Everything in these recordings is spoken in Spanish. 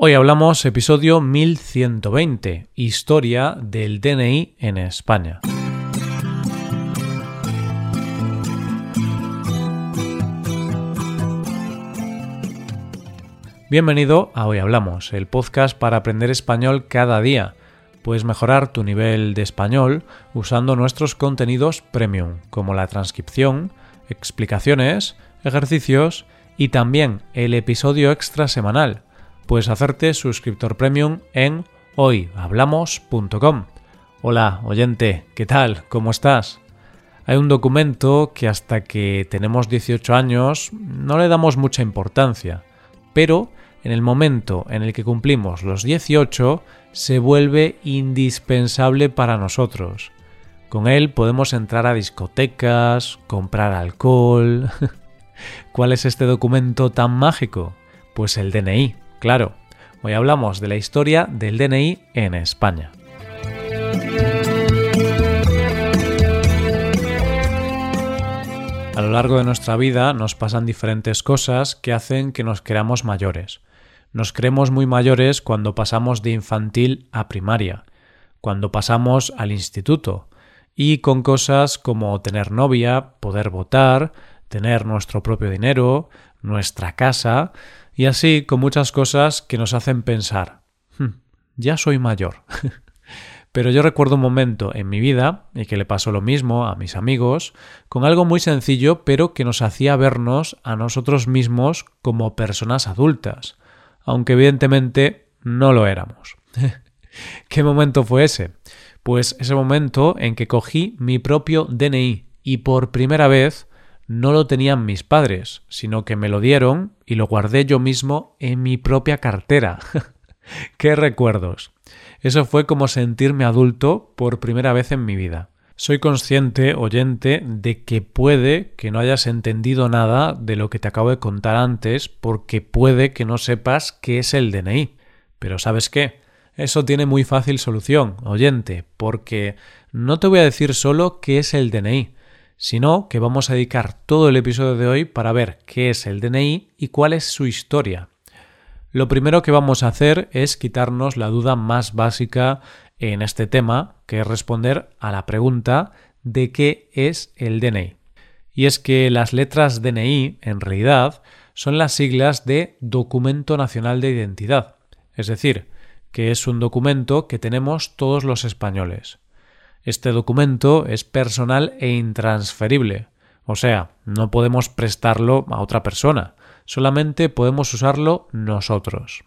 Hoy hablamos episodio 1120, Historia del DNI en España. Bienvenido a Hoy Hablamos, el podcast para aprender español cada día. Puedes mejorar tu nivel de español usando nuestros contenidos premium, como la transcripción, explicaciones, ejercicios y también el episodio extra semanal puedes hacerte suscriptor premium en hoyhablamos.com. Hola, oyente, ¿qué tal? ¿Cómo estás? Hay un documento que hasta que tenemos 18 años no le damos mucha importancia, pero en el momento en el que cumplimos los 18 se vuelve indispensable para nosotros. Con él podemos entrar a discotecas, comprar alcohol. ¿Cuál es este documento tan mágico? Pues el DNI. Claro, hoy hablamos de la historia del DNI en España. A lo largo de nuestra vida nos pasan diferentes cosas que hacen que nos creamos mayores. Nos creemos muy mayores cuando pasamos de infantil a primaria, cuando pasamos al instituto, y con cosas como tener novia, poder votar, tener nuestro propio dinero, nuestra casa, y así con muchas cosas que nos hacen pensar, hmm, ya soy mayor. Pero yo recuerdo un momento en mi vida, y que le pasó lo mismo a mis amigos, con algo muy sencillo, pero que nos hacía vernos a nosotros mismos como personas adultas, aunque evidentemente no lo éramos. ¿Qué momento fue ese? Pues ese momento en que cogí mi propio DNI y por primera vez no lo tenían mis padres, sino que me lo dieron y lo guardé yo mismo en mi propia cartera. ¡Qué recuerdos! Eso fue como sentirme adulto por primera vez en mi vida. Soy consciente, oyente, de que puede que no hayas entendido nada de lo que te acabo de contar antes, porque puede que no sepas qué es el DNI. Pero ¿sabes qué? Eso tiene muy fácil solución, oyente, porque no te voy a decir solo qué es el DNI, sino que vamos a dedicar todo el episodio de hoy para ver qué es el DNI y cuál es su historia. Lo primero que vamos a hacer es quitarnos la duda más básica en este tema, que es responder a la pregunta de qué es el DNI. Y es que las letras DNI, en realidad, son las siglas de Documento Nacional de Identidad, es decir, que es un documento que tenemos todos los españoles. Este documento es personal e intransferible, o sea, no podemos prestarlo a otra persona, solamente podemos usarlo nosotros.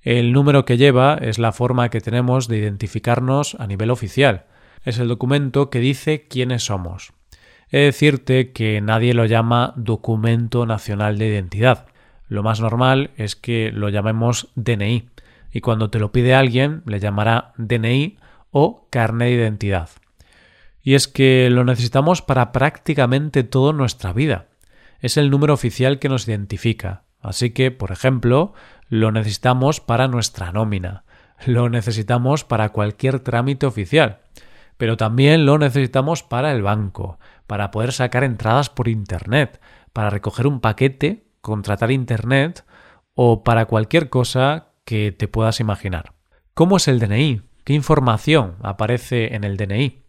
El número que lleva es la forma que tenemos de identificarnos a nivel oficial. Es el documento que dice quiénes somos. He de decirte que nadie lo llama Documento Nacional de Identidad. Lo más normal es que lo llamemos DNI. Y cuando te lo pide alguien, le llamará DNI o carnet de identidad. Y es que lo necesitamos para prácticamente toda nuestra vida. Es el número oficial que nos identifica. Así que, por ejemplo, lo necesitamos para nuestra nómina. Lo necesitamos para cualquier trámite oficial. Pero también lo necesitamos para el banco, para poder sacar entradas por Internet, para recoger un paquete, contratar Internet o para cualquier cosa que te puedas imaginar. ¿Cómo es el DNI? ¿Qué información aparece en el DNI?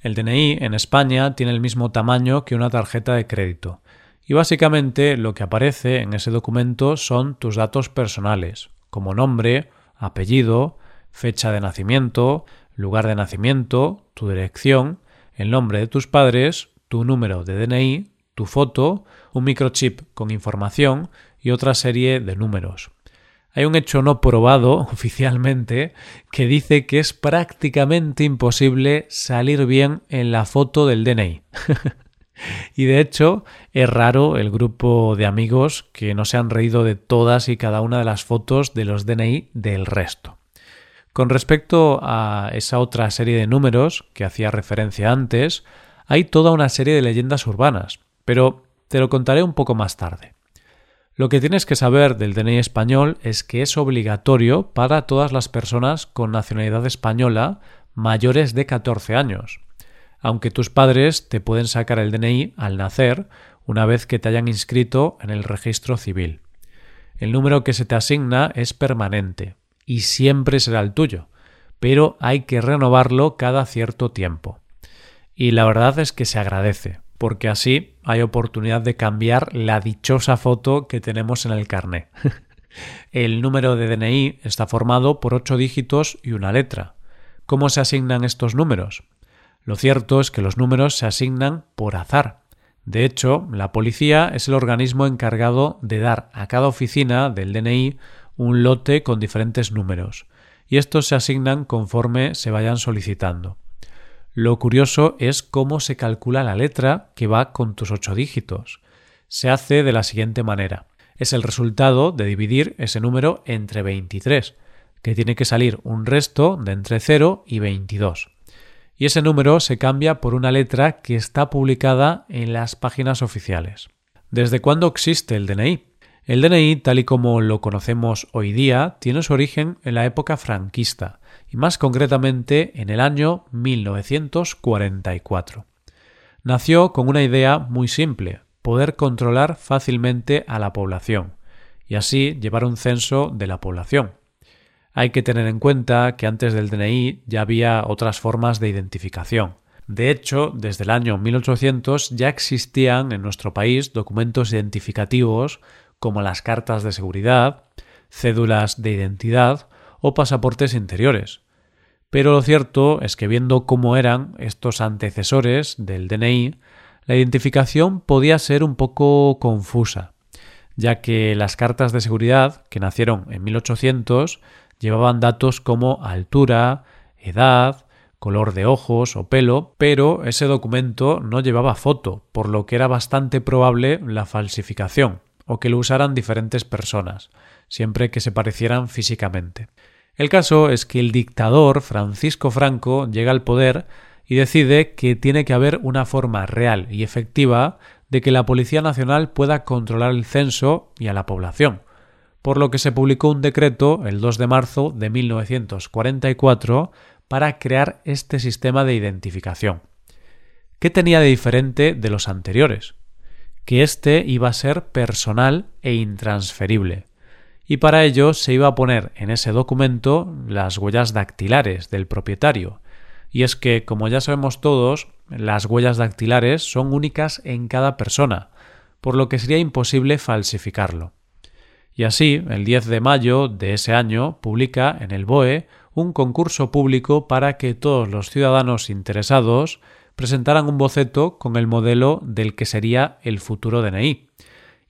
El DNI en España tiene el mismo tamaño que una tarjeta de crédito y básicamente lo que aparece en ese documento son tus datos personales, como nombre, apellido, fecha de nacimiento, lugar de nacimiento, tu dirección, el nombre de tus padres, tu número de DNI, tu foto, un microchip con información y otra serie de números. Hay un hecho no probado oficialmente que dice que es prácticamente imposible salir bien en la foto del DNI. y de hecho es raro el grupo de amigos que no se han reído de todas y cada una de las fotos de los DNI del resto. Con respecto a esa otra serie de números que hacía referencia antes, hay toda una serie de leyendas urbanas, pero te lo contaré un poco más tarde. Lo que tienes que saber del DNI español es que es obligatorio para todas las personas con nacionalidad española mayores de 14 años, aunque tus padres te pueden sacar el DNI al nacer una vez que te hayan inscrito en el registro civil. El número que se te asigna es permanente y siempre será el tuyo, pero hay que renovarlo cada cierto tiempo. Y la verdad es que se agradece, porque así hay oportunidad de cambiar la dichosa foto que tenemos en el carné. el número de DNI está formado por ocho dígitos y una letra. ¿Cómo se asignan estos números? Lo cierto es que los números se asignan por azar. De hecho, la policía es el organismo encargado de dar a cada oficina del DNI un lote con diferentes números, y estos se asignan conforme se vayan solicitando. Lo curioso es cómo se calcula la letra que va con tus ocho dígitos. Se hace de la siguiente manera. Es el resultado de dividir ese número entre 23, que tiene que salir un resto de entre 0 y 22 y ese número se cambia por una letra que está publicada en las páginas oficiales. ¿Desde cuándo existe el DNI? El DNI, tal y como lo conocemos hoy día, tiene su origen en la época franquista, y más concretamente en el año 1944. Nació con una idea muy simple, poder controlar fácilmente a la población, y así llevar un censo de la población. Hay que tener en cuenta que antes del DNI ya había otras formas de identificación. De hecho, desde el año 1800 ya existían en nuestro país documentos identificativos como las cartas de seguridad, cédulas de identidad o pasaportes interiores. Pero lo cierto es que viendo cómo eran estos antecesores del DNI, la identificación podía ser un poco confusa, ya que las cartas de seguridad, que nacieron en 1800, llevaban datos como altura, edad, color de ojos o pelo, pero ese documento no llevaba foto, por lo que era bastante probable la falsificación, o que lo usaran diferentes personas, siempre que se parecieran físicamente. El caso es que el dictador Francisco Franco llega al poder y decide que tiene que haber una forma real y efectiva de que la Policía Nacional pueda controlar el censo y a la población, por lo que se publicó un decreto el 2 de marzo de 1944 para crear este sistema de identificación. ¿Qué tenía de diferente de los anteriores? Que éste iba a ser personal e intransferible, y para ello se iba a poner en ese documento las huellas dactilares del propietario, y es que, como ya sabemos todos, las huellas dactilares son únicas en cada persona, por lo que sería imposible falsificarlo. Y así, el 10 de mayo de ese año, publica en el BOE un concurso público para que todos los ciudadanos interesados presentaran un boceto con el modelo del que sería el futuro DNI,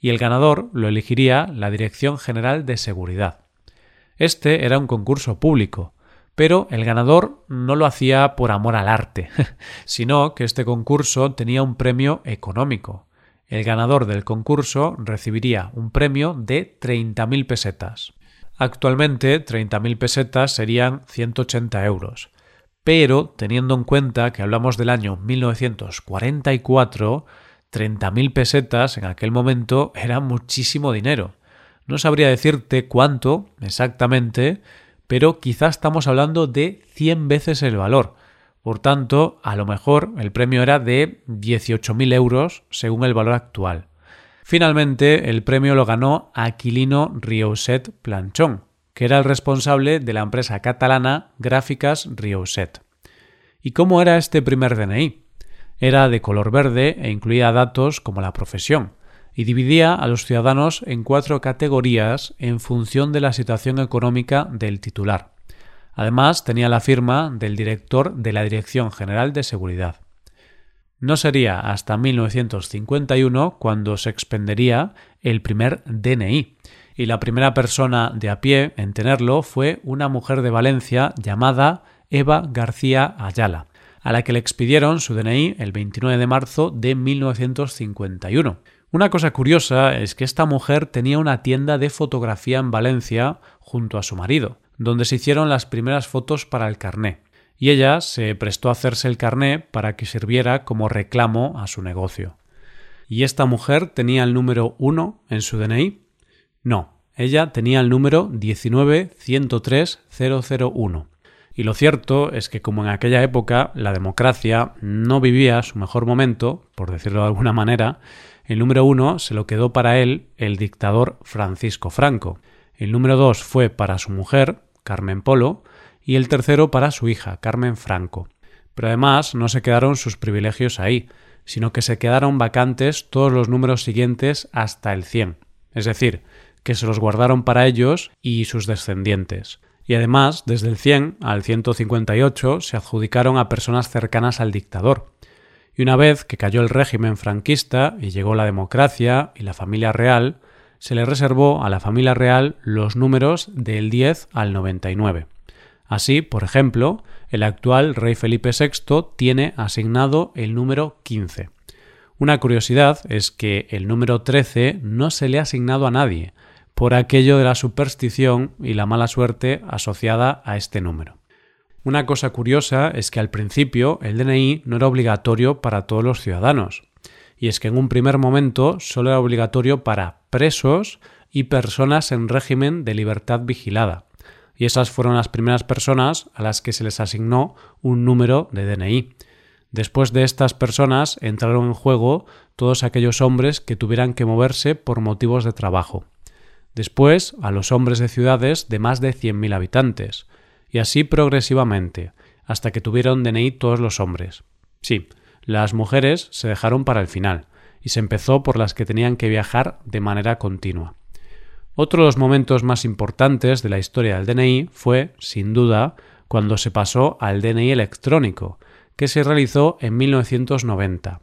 y el ganador lo elegiría la Dirección General de Seguridad. Este era un concurso público, pero el ganador no lo hacía por amor al arte, sino que este concurso tenía un premio económico, el ganador del concurso recibiría un premio de 30.000 pesetas. Actualmente 30.000 pesetas serían 180 euros, pero teniendo en cuenta que hablamos del año 1944, 30.000 pesetas en aquel momento era muchísimo dinero. No sabría decirte cuánto exactamente, pero quizás estamos hablando de 100 veces el valor, por tanto, a lo mejor el premio era de 18.000 euros según el valor actual. Finalmente, el premio lo ganó Aquilino Riouset Planchón, que era el responsable de la empresa catalana Gráficas Riouset. ¿Y cómo era este primer DNI? Era de color verde e incluía datos como la profesión, y dividía a los ciudadanos en cuatro categorías en función de la situación económica del titular. Además, tenía la firma del director de la Dirección General de Seguridad. No sería hasta 1951 cuando se expendería el primer DNI, y la primera persona de a pie en tenerlo fue una mujer de Valencia llamada Eva García Ayala, a la que le expidieron su DNI el 29 de marzo de 1951. Una cosa curiosa es que esta mujer tenía una tienda de fotografía en Valencia junto a su marido, donde se hicieron las primeras fotos para el carné, y ella se prestó a hacerse el carné para que sirviera como reclamo a su negocio. ¿Y esta mujer tenía el número 1 en su DNI? No, ella tenía el número 1913001. Y lo cierto es que como en aquella época la democracia no vivía su mejor momento, por decirlo de alguna manera, el número uno se lo quedó para él el dictador Francisco Franco. El número dos fue para su mujer, Carmen Polo, y el tercero para su hija, Carmen Franco. Pero además no se quedaron sus privilegios ahí, sino que se quedaron vacantes todos los números siguientes hasta el 100. Es decir, que se los guardaron para ellos y sus descendientes. Y además, desde el 100 al 158 se adjudicaron a personas cercanas al dictador. Y una vez que cayó el régimen franquista y llegó la democracia y la familia real, se le reservó a la familia real los números del 10 al 99. Así, por ejemplo, el actual rey Felipe VI tiene asignado el número 15. Una curiosidad es que el número 13 no se le ha asignado a nadie, por aquello de la superstición y la mala suerte asociada a este número. Una cosa curiosa es que al principio el DNI no era obligatorio para todos los ciudadanos, y es que en un primer momento solo era obligatorio para presos y personas en régimen de libertad vigilada, y esas fueron las primeras personas a las que se les asignó un número de DNI. Después de estas personas entraron en juego todos aquellos hombres que tuvieran que moverse por motivos de trabajo después a los hombres de ciudades de más de 100.000 habitantes, y así progresivamente, hasta que tuvieron DNI todos los hombres. Sí, las mujeres se dejaron para el final, y se empezó por las que tenían que viajar de manera continua. Otro de los momentos más importantes de la historia del DNI fue, sin duda, cuando se pasó al DNI electrónico, que se realizó en 1990.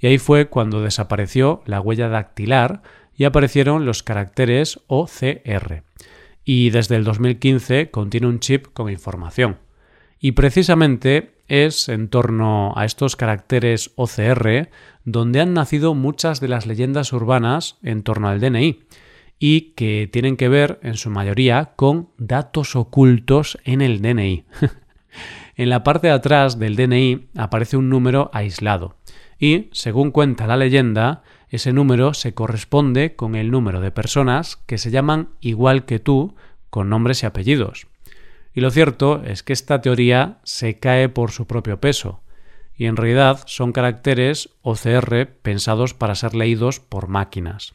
Y ahí fue cuando desapareció la huella dactilar y aparecieron los caracteres OCR. Y desde el 2015 contiene un chip con información. Y precisamente es en torno a estos caracteres OCR donde han nacido muchas de las leyendas urbanas en torno al DNI y que tienen que ver en su mayoría con datos ocultos en el DNI. en la parte de atrás del DNI aparece un número aislado y, según cuenta la leyenda, ese número se corresponde con el número de personas que se llaman igual que tú, con nombres y apellidos. Y lo cierto es que esta teoría se cae por su propio peso, y en realidad son caracteres OCR pensados para ser leídos por máquinas.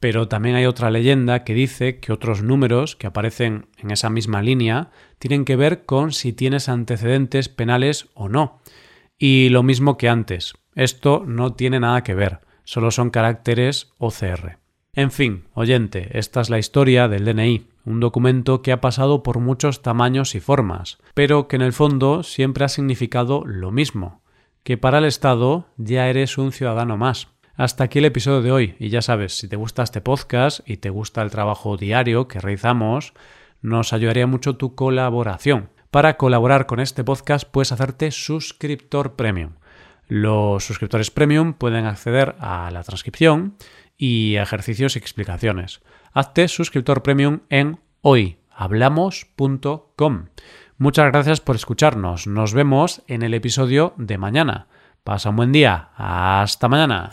Pero también hay otra leyenda que dice que otros números que aparecen en esa misma línea tienen que ver con si tienes antecedentes penales o no. Y lo mismo que antes, esto no tiene nada que ver solo son caracteres OCR. En fin, oyente, esta es la historia del DNI, un documento que ha pasado por muchos tamaños y formas, pero que en el fondo siempre ha significado lo mismo, que para el Estado ya eres un ciudadano más. Hasta aquí el episodio de hoy, y ya sabes, si te gusta este podcast y te gusta el trabajo diario que realizamos, nos ayudaría mucho tu colaboración. Para colaborar con este podcast puedes hacerte suscriptor premium. Los suscriptores premium pueden acceder a la transcripción y ejercicios y explicaciones. Hazte suscriptor premium en hoyhablamos.com. Muchas gracias por escucharnos. Nos vemos en el episodio de mañana. Pasa un buen día. Hasta mañana.